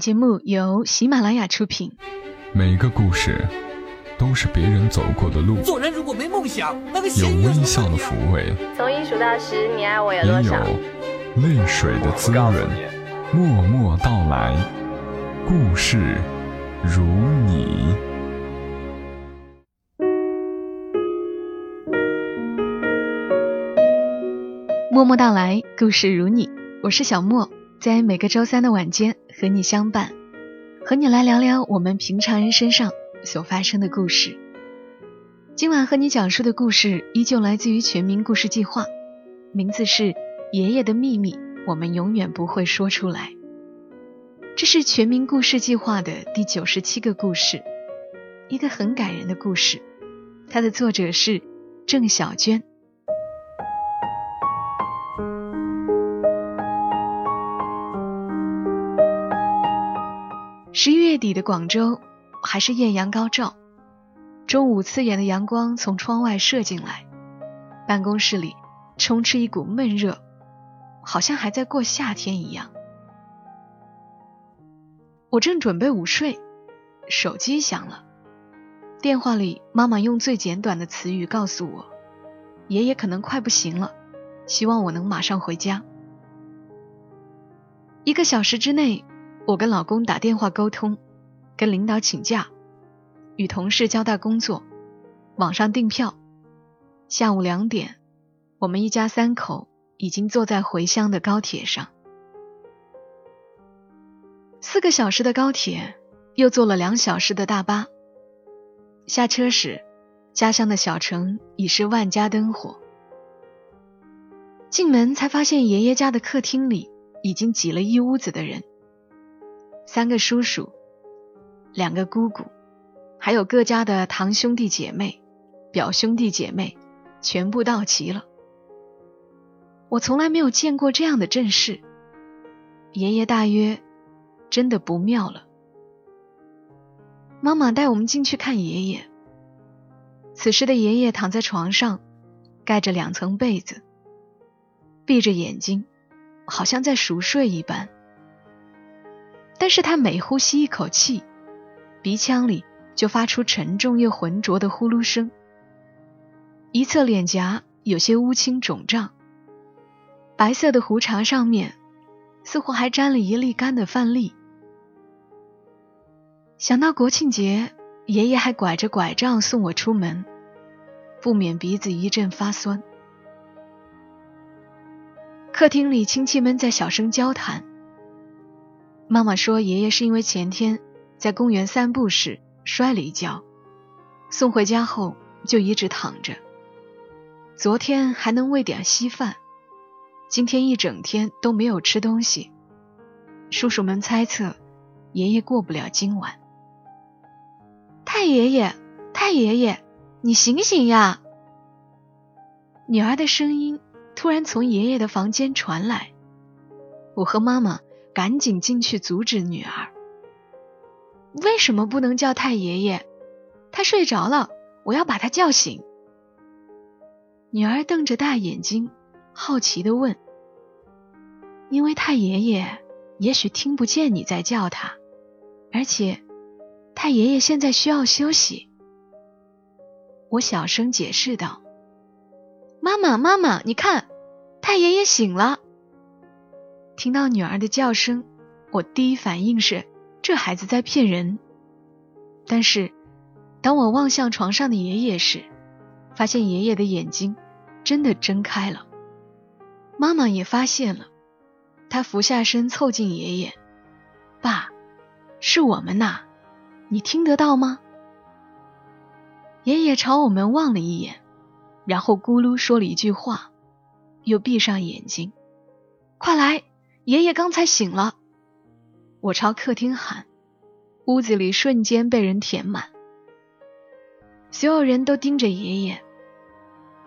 节目由喜马拉雅出品。每个故事都是别人走过的路，做人如果没梦想，那个有微笑的抚慰，从一数到十，你爱我有也有多少？泪水的滋润。默默到来，故事如你。默默到来，故事如你，我是小莫，在每个周三的晚间和你相伴，和你来聊聊我们平常人身上所发生的故事。今晚和你讲述的故事依旧来自于全民故事计划，名字是《爷爷的秘密》，我们永远不会说出来。这是全民故事计划的第九十七个故事，一个很感人的故事。它的作者是郑小娟。月底的广州还是艳阳高照，中午刺眼的阳光从窗外射进来，办公室里充斥一股闷热，好像还在过夏天一样。我正准备午睡，手机响了，电话里妈妈用最简短的词语告诉我，爷爷可能快不行了，希望我能马上回家。一个小时之内。我跟老公打电话沟通，跟领导请假，与同事交代工作，网上订票。下午两点，我们一家三口已经坐在回乡的高铁上。四个小时的高铁，又坐了两小时的大巴。下车时，家乡的小城已是万家灯火。进门才发现，爷爷家的客厅里已经挤了一屋子的人。三个叔叔，两个姑姑，还有各家的堂兄弟姐妹、表兄弟姐妹，全部到齐了。我从来没有见过这样的阵势。爷爷大约真的不妙了。妈妈带我们进去看爷爷。此时的爷爷躺在床上，盖着两层被子，闭着眼睛，好像在熟睡一般。但是他每呼吸一口气，鼻腔里就发出沉重又浑浊的呼噜声。一侧脸颊有些乌青肿胀，白色的胡茬上面似乎还沾了一粒干的饭粒。想到国庆节，爷爷还拐着拐杖送我出门，不免鼻子一阵发酸。客厅里亲戚们在小声交谈。妈妈说，爷爷是因为前天在公园散步时摔了一跤，送回家后就一直躺着。昨天还能喂点稀饭，今天一整天都没有吃东西。叔叔们猜测，爷爷过不了今晚。太爷爷，太爷爷，你醒醒呀！女儿的声音突然从爷爷的房间传来，我和妈妈。赶紧进去阻止女儿。为什么不能叫太爷爷？他睡着了，我要把他叫醒。女儿瞪着大眼睛，好奇的问：“因为太爷爷也许听不见你在叫他，而且太爷爷现在需要休息。”我小声解释道：“妈妈，妈妈，你看，太爷爷醒了。”听到女儿的叫声，我第一反应是这孩子在骗人。但是，当我望向床上的爷爷时，发现爷爷的眼睛真的睁开了。妈妈也发现了，她俯下身凑近爷爷：“爸，是我们呐，你听得到吗？”爷爷朝我们望了一眼，然后咕噜说了一句话，又闭上眼睛：“快来！”爷爷刚才醒了，我朝客厅喊，屋子里瞬间被人填满，所有人都盯着爷爷。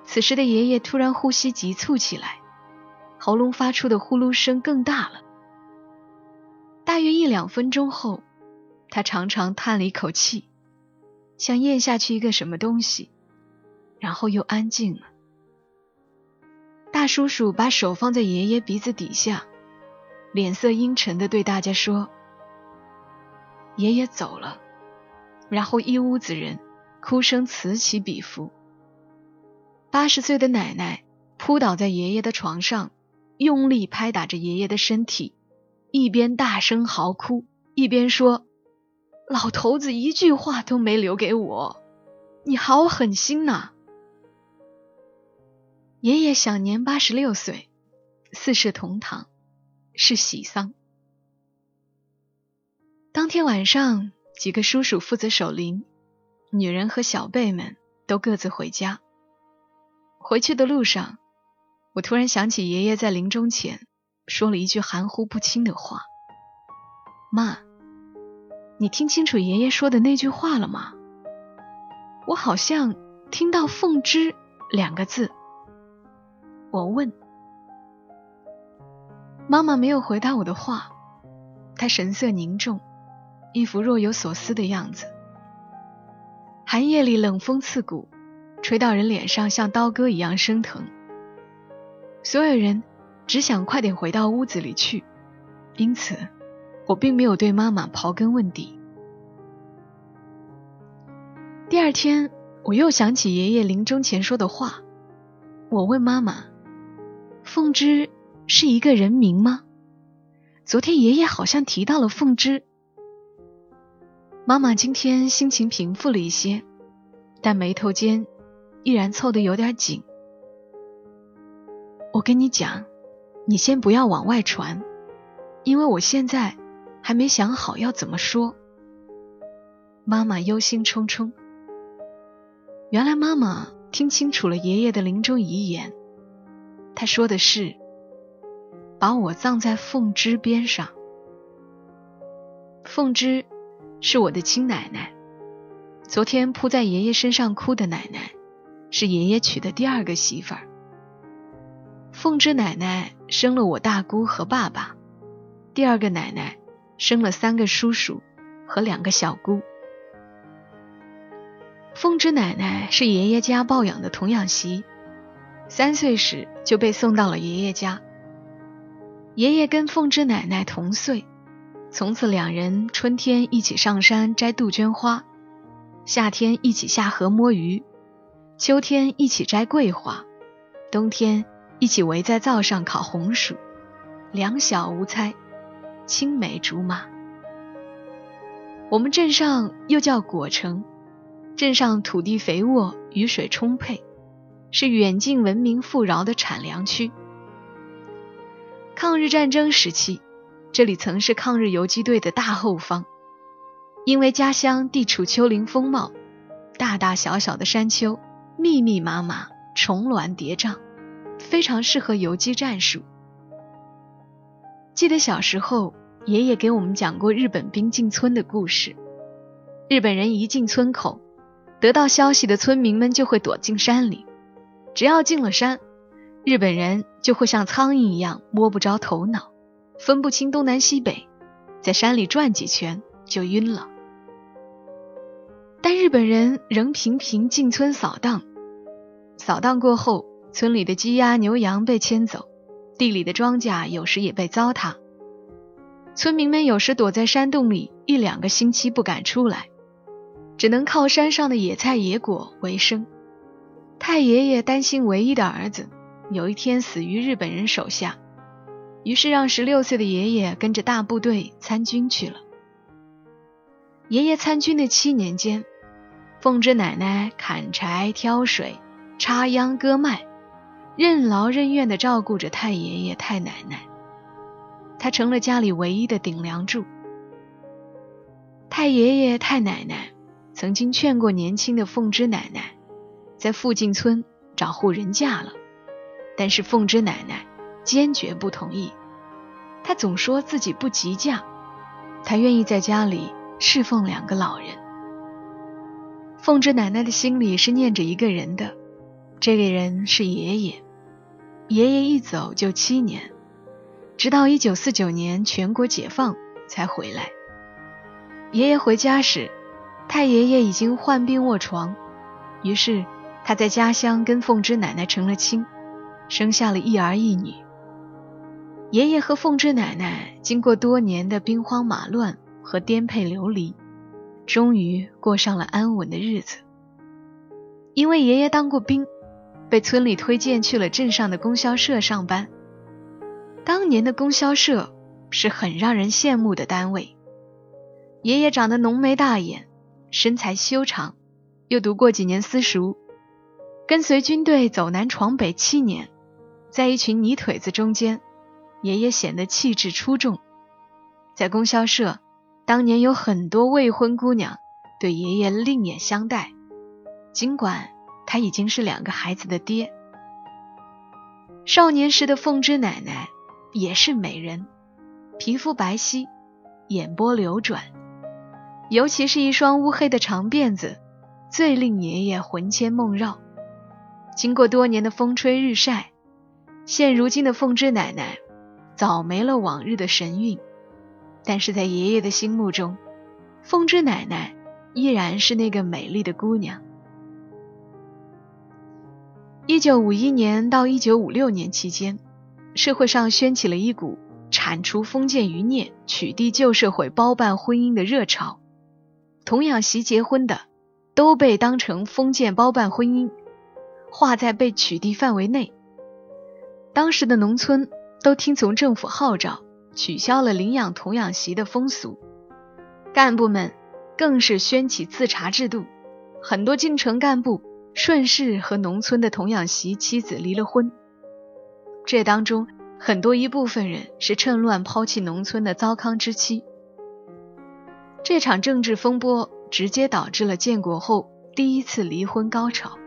此时的爷爷突然呼吸急促起来，喉咙发出的呼噜声更大了。大约一两分钟后，他长长叹了一口气，像咽下去一个什么东西，然后又安静了。大叔叔把手放在爷爷鼻子底下。脸色阴沉的对大家说：“爷爷走了，然后一屋子人哭声此起彼伏。八十岁的奶奶扑倒在爷爷的床上，用力拍打着爷爷的身体，一边大声嚎哭，一边说：“老头子一句话都没留给我，你好狠心呐！”爷爷享年八十六岁，四世同堂，是喜丧。当天晚上，几个叔叔负责守灵，女人和小辈们都各自回家。回去的路上，我突然想起爷爷在临终前说了一句含糊不清的话：“妈，你听清楚爷爷说的那句话了吗？”我好像听到“凤芝”两个字。我问，妈妈没有回答我的话，她神色凝重。一副若有所思的样子。寒夜里冷风刺骨，吹到人脸上像刀割一样生疼。所有人只想快点回到屋子里去，因此我并没有对妈妈刨根问底。第二天，我又想起爷爷临终前说的话，我问妈妈：“凤芝是一个人名吗？”昨天爷爷好像提到了凤芝。妈妈今天心情平复了一些，但眉头间依然凑得有点紧。我跟你讲，你先不要往外传，因为我现在还没想好要怎么说。妈妈忧心忡忡。原来妈妈听清楚了爷爷的临终遗言，他说的是把我葬在凤芝边上。凤芝。是我的亲奶奶，昨天扑在爷爷身上哭的奶奶，是爷爷娶的第二个媳妇儿。凤芝奶奶生了我大姑和爸爸，第二个奶奶生了三个叔叔和两个小姑。凤芝奶奶是爷爷家抱养的童养媳，三岁时就被送到了爷爷家。爷爷跟凤芝奶奶同岁。从此，两人春天一起上山摘杜鹃花，夏天一起下河摸鱼，秋天一起摘桂花，冬天一起围在灶上烤红薯，两小无猜，青梅竹马。我们镇上又叫果城，镇上土地肥沃，雨水充沛，是远近闻名富饶的产粮区。抗日战争时期。这里曾是抗日游击队的大后方，因为家乡地处丘陵风貌，大大小小的山丘密密麻麻，重峦叠嶂，非常适合游击战术。记得小时候，爷爷给我们讲过日本兵进村的故事。日本人一进村口，得到消息的村民们就会躲进山里，只要进了山，日本人就会像苍蝇一样摸不着头脑。分不清东南西北，在山里转几圈就晕了。但日本人仍频频进村扫荡，扫荡过后，村里的鸡鸭牛羊被牵走，地里的庄稼有时也被糟蹋。村民们有时躲在山洞里一两个星期不敢出来，只能靠山上的野菜野果为生。太爷爷担心唯一的儿子有一天死于日本人手下。于是让十六岁的爷爷跟着大部队参军去了。爷爷参军的七年间，凤芝奶奶砍柴、挑水、插秧、割麦，任劳任怨地照顾着太爷爷、太奶奶。他成了家里唯一的顶梁柱。太爷爷、太奶奶曾经劝过年轻的凤芝奶奶，在附近村找户人嫁了，但是凤芝奶奶。坚决不同意，她总说自己不急嫁，她愿意在家里侍奉两个老人。凤芝奶奶的心里是念着一个人的，这个人是爷爷。爷爷一走就七年，直到一九四九年全国解放才回来。爷爷回家时，太爷爷已经患病卧床，于是他在家乡跟凤芝奶奶成了亲，生下了一儿一女。爷爷和凤芝奶奶经过多年的兵荒马乱，和颠沛流离，终于过上了安稳的日子。因为爷爷当过兵，被村里推荐去了镇上的供销社上班。当年的供销社是很让人羡慕的单位。爷爷长得浓眉大眼，身材修长，又读过几年私塾，跟随军队走南闯北七年，在一群泥腿子中间，爷爷显得气质出众。在供销社，当年有很多未婚姑娘对爷爷另眼相待，尽管他已经是两个孩子的爹。少年时的凤芝奶奶。也是美人，皮肤白皙，眼波流转，尤其是一双乌黑的长辫子，最令爷爷魂牵梦绕。经过多年的风吹日晒，现如今的凤芝奶奶早没了往日的神韵，但是在爷爷的心目中，凤芝奶奶依然是那个美丽的姑娘。一九五一年到一九五六年期间。社会上掀起了一股铲除封建余孽、取缔旧社会包办婚姻的热潮。童养媳结婚的都被当成封建包办婚姻，划在被取缔范围内。当时的农村都听从政府号召，取消了领养童养媳的风俗。干部们更是掀起自查制度，很多进城干部顺势和农村的童养媳妻子离了婚。这当中很多一部分人是趁乱抛弃农村的糟糠之妻。这场政治风波直接导致了建国后第一次离婚高潮。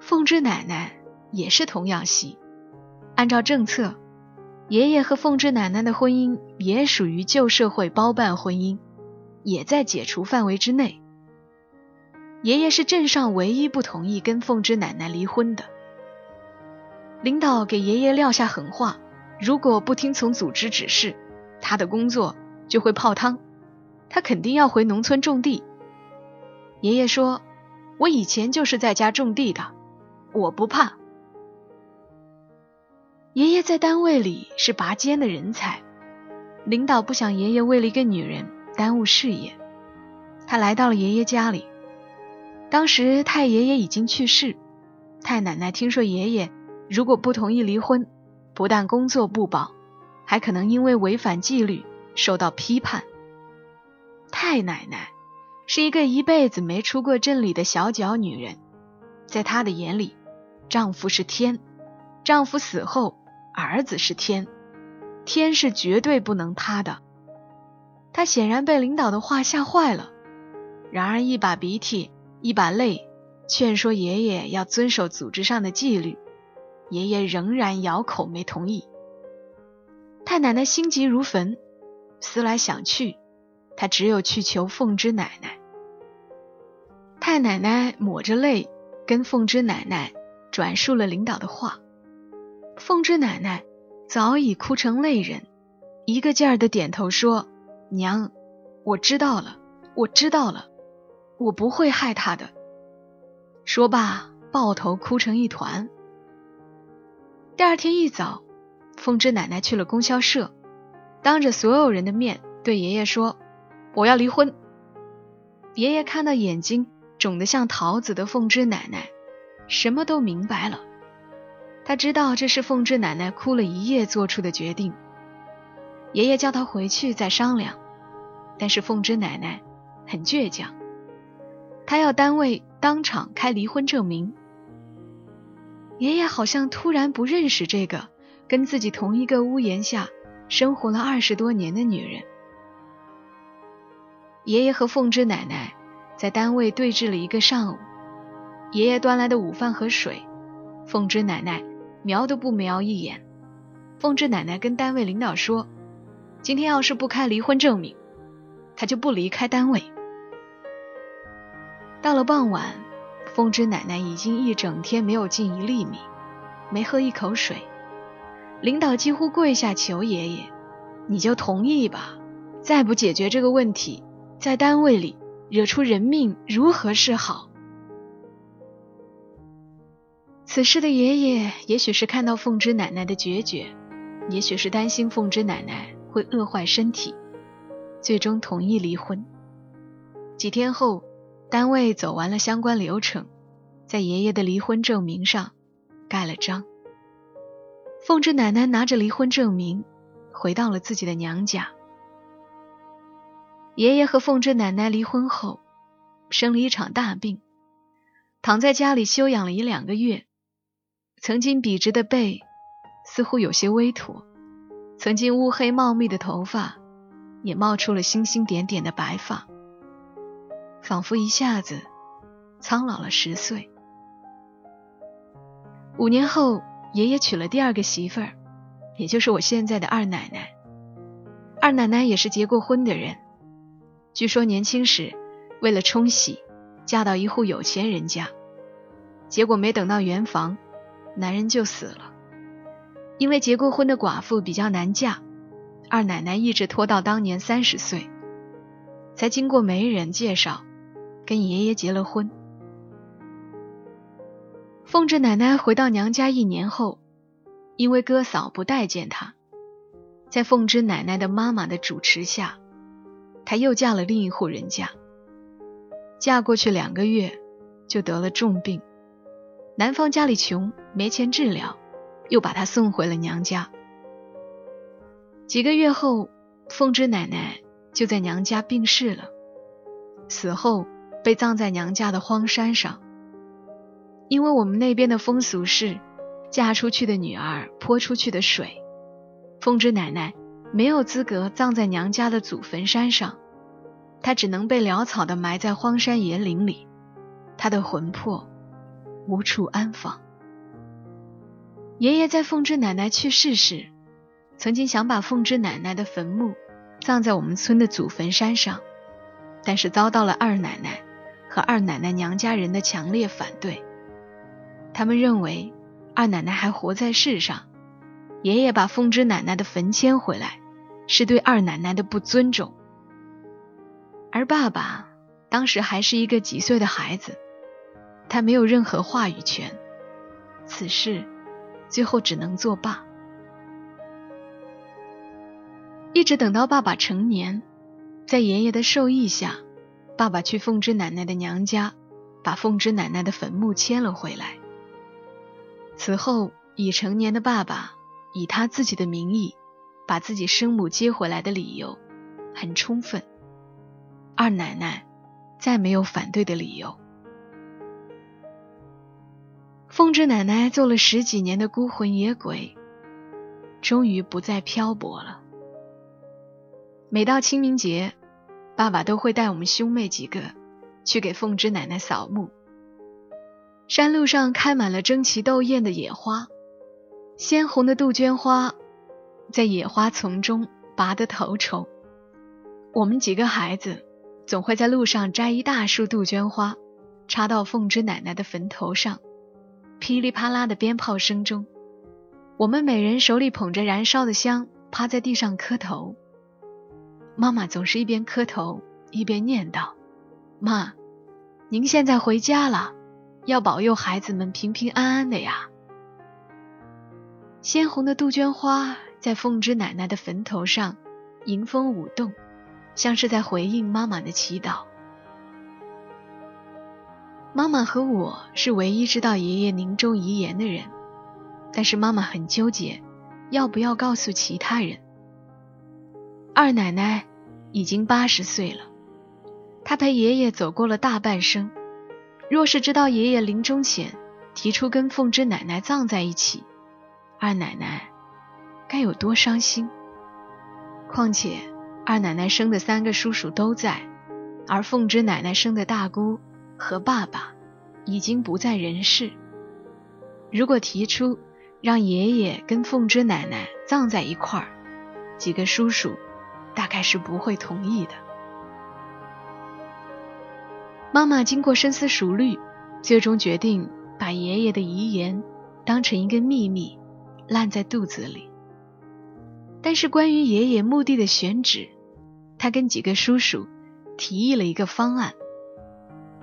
凤芝奶奶也是童养媳，按照政策，爷爷和凤芝奶奶的婚姻也属于旧社会包办婚姻，也在解除范围之内。爷爷是镇上唯一不同意跟凤芝奶奶离婚的。领导给爷爷撂下狠话：如果不听从组织指示，他的工作就会泡汤，他肯定要回农村种地。爷爷说：“我以前就是在家种地的，我不怕。”爷爷在单位里是拔尖的人才，领导不想爷爷为了一个女人耽误事业，他来到了爷爷家里。当时太爷爷已经去世，太奶奶听说爷爷。如果不同意离婚，不但工作不保，还可能因为违反纪律受到批判。太奶奶是一个一辈子没出过镇里的小脚女人，在她的眼里，丈夫是天，丈夫死后，儿子是天，天是绝对不能塌的。他显然被领导的话吓坏了，然而一把鼻涕一把泪，劝说爷爷要遵守组织上的纪律。爷爷仍然咬口没同意。太奶奶心急如焚，思来想去，她只有去求凤芝奶奶。太奶奶抹着泪跟凤芝奶奶转述了领导的话。凤芝奶奶早已哭成泪人，一个劲儿的点头说：“娘，我知道了，我知道了，我不会害他的。”说罢，抱头哭成一团。第二天一早，凤芝奶奶去了供销社，当着所有人的面对爷爷说：“我要离婚。”爷爷看到眼睛肿得像桃子的凤芝奶奶，什么都明白了。他知道这是凤芝奶奶哭了一夜做出的决定。爷爷叫他回去再商量，但是凤芝奶奶很倔强，她要单位当场开离婚证明。爷爷好像突然不认识这个跟自己同一个屋檐下生活了二十多年的女人。爷爷和凤芝奶奶在单位对峙了一个上午。爷爷端来的午饭和水，凤芝奶奶瞄都不瞄一眼。凤芝奶奶跟单位领导说：“今天要是不开离婚证明，她就不离开单位。”到了傍晚。凤芝奶奶已经一整天没有进一粒米，没喝一口水。领导几乎跪下求爷爷：“你就同意吧，再不解决这个问题，在单位里惹出人命，如何是好？”此时的爷爷，也许是看到凤芝奶奶的决绝，也许是担心凤芝奶奶会饿坏身体，最终同意离婚。几天后，单位走完了相关流程，在爷爷的离婚证明上盖了章。凤芝奶奶拿着离婚证明，回到了自己的娘家。爷爷和凤芝奶奶离婚后，生了一场大病，躺在家里休养了一两个月。曾经笔直的背，似乎有些微驼；曾经乌黑茂密的头发，也冒出了星星点点的白发，仿佛一下子苍老了十岁。五年后，爷爷娶了第二个媳妇儿，也就是我现在的二奶奶。二奶奶也是结过婚的人。据说年轻时为了冲喜，嫁到一户有钱人家，结果没等到圆房，男人就死了。因为结过婚的寡妇比较难嫁，二奶奶一直拖到当年三十岁，才经过媒人介绍，跟爷爷结了婚。凤芝奶奶回到娘家一年后，因为哥嫂不待见她，在凤芝奶奶的妈妈的主持下。她又嫁了另一户人家，嫁过去两个月就得了重病，男方家里穷没钱治疗，又把她送回了娘家。几个月后，凤芝奶奶就在娘家病逝了，死后被葬在娘家的荒山上。因为我们那边的风俗是，嫁出去的女儿泼出去的水，凤芝奶奶。没有资格葬在娘家的祖坟山上，她只能被潦草的埋在荒山野岭里，她的魂魄无处安放。爷爷在凤芝奶奶去世时，曾经想把凤芝奶奶的坟墓葬在我们村的祖坟山上，但是遭到了二奶奶和二奶奶娘家人的强烈反对。他们认为二奶奶还活在世上，爷爷把凤芝奶奶的坟迁回来。是对二奶奶的不尊重，而爸爸当时还是一个几岁的孩子，他没有任何话语权，此事最后只能作罢。一直等到爸爸成年，在爷爷的授意下，爸爸去凤芝奶奶的娘家，把凤芝奶奶的坟墓迁了回来。此后，已成年的爸爸以他自己的名义。把自己生母接回来的理由很充分，二奶奶再没有反对的理由。凤芝奶奶做了十几年的孤魂野鬼，终于不再漂泊了。每到清明节，爸爸都会带我们兄妹几个去给凤芝奶奶扫墓。山路上开满了争奇斗艳的野花，鲜红的杜鹃花。在野花丛中拔得头筹，我们几个孩子总会在路上摘一大束杜鹃花，插到凤芝奶奶的坟头上。噼里啪啦的鞭炮声中，我们每人手里捧着燃烧的香，趴在地上磕头。妈妈总是一边磕头一边念叨：“妈，您现在回家了，要保佑孩子们平平安安的呀。”鲜红的杜鹃花。在凤芝奶奶的坟头上，迎风舞动，像是在回应妈妈的祈祷。妈妈和我是唯一知道爷爷临终遗言的人，但是妈妈很纠结，要不要告诉其他人。二奶奶已经八十岁了，她陪爷爷走过了大半生，若是知道爷爷临终前提出跟凤芝奶奶葬在一起，二奶奶。该有多伤心！况且二奶奶生的三个叔叔都在，而凤芝奶奶生的大姑和爸爸已经不在人世。如果提出让爷爷跟凤芝奶奶葬在一块儿，几个叔叔大概是不会同意的。妈妈经过深思熟虑，最终决定把爷爷的遗言当成一个秘密，烂在肚子里。但是关于爷爷墓地的选址，他跟几个叔叔提议了一个方案。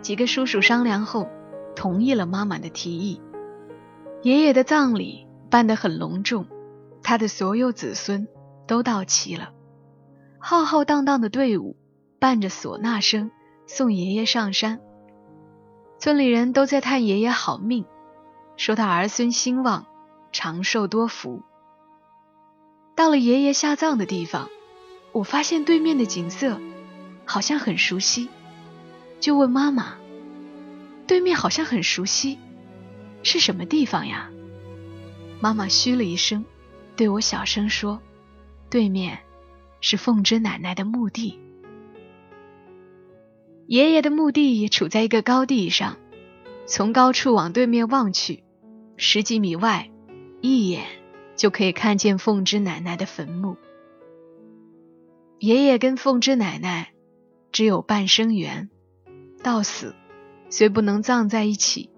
几个叔叔商量后，同意了妈妈的提议。爷爷的葬礼办得很隆重，他的所有子孙都到齐了，浩浩荡荡的队伍伴着唢呐声送爷爷上山。村里人都在叹爷爷好命，说他儿孙兴旺，长寿多福。到了爷爷下葬的地方，我发现对面的景色好像很熟悉，就问妈妈：“对面好像很熟悉，是什么地方呀？”妈妈嘘了一声，对我小声说：“对面是凤芝奶奶的墓地。爷爷的墓地也处在一个高地上，从高处往对面望去，十几米外，一眼就可以看见凤芝奶奶的坟墓。爷爷跟凤芝奶奶只有半生缘，到死虽不能葬在一起，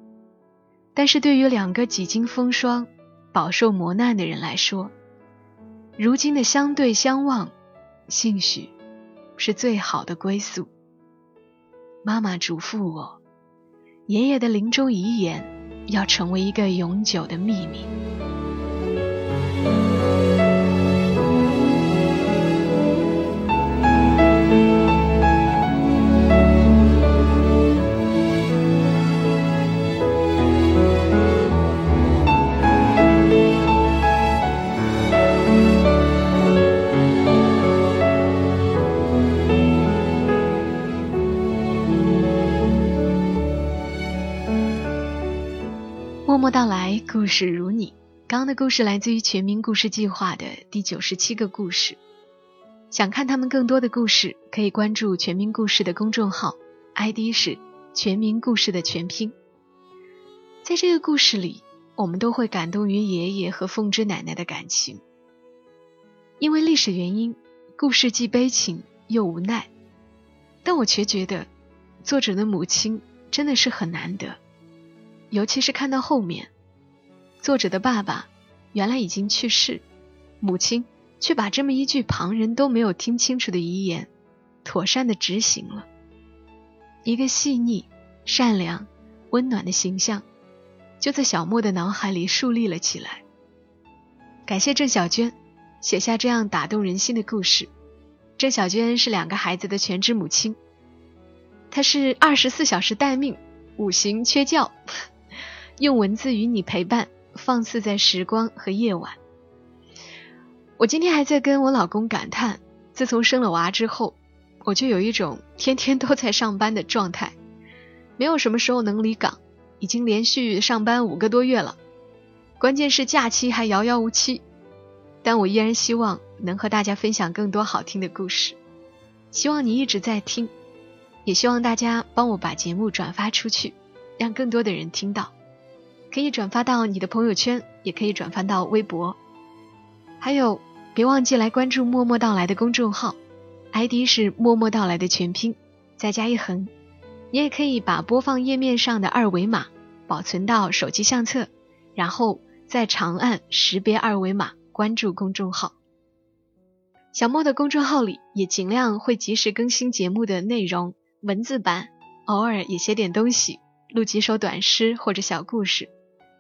但是对于两个几经风霜。”饱受磨难的人来说，如今的相对相望，兴许是最好的归宿。妈妈嘱咐我，爷爷的临终遗言要成为一个永久的秘密。默默到来，故事如你。刚刚的故事来自于全民故事计划的第九十七个故事。想看他们更多的故事，可以关注全民故事的公众号，ID 是全民故事的全拼。在这个故事里，我们都会感动于爷爷和凤芝奶奶的感情。因为历史原因，故事既悲情又无奈，但我却觉得作者的母亲真的是很难得。尤其是看到后面，作者的爸爸原来已经去世，母亲却把这么一句旁人都没有听清楚的遗言，妥善的执行了。一个细腻、善良、温暖的形象，就在小莫的脑海里树立了起来。感谢郑小娟写下这样打动人心的故事。郑小娟是两个孩子的全职母亲，她是二十四小时待命，五行缺觉。用文字与你陪伴，放肆在时光和夜晚。我今天还在跟我老公感叹，自从生了娃之后，我就有一种天天都在上班的状态，没有什么时候能离岗，已经连续上班五个多月了。关键是假期还遥遥无期，但我依然希望能和大家分享更多好听的故事。希望你一直在听，也希望大家帮我把节目转发出去，让更多的人听到。可以转发到你的朋友圈，也可以转发到微博。还有，别忘记来关注“默默到来”的公众号，ID 是“默默到来”的全拼，再加一横。你也可以把播放页面上的二维码保存到手机相册，然后再长按识别二维码关注公众号。小莫的公众号里也尽量会及时更新节目的内容文字版，偶尔也写点东西，录几首短诗或者小故事。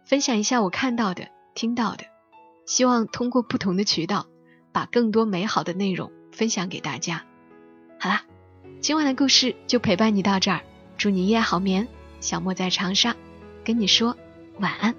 分享一下我看到的、听到的，希望通过不同的渠道，把更多美好的内容分享给大家。好啦，今晚的故事就陪伴你到这儿，祝你一夜好眠。小莫在长沙，跟你说晚安。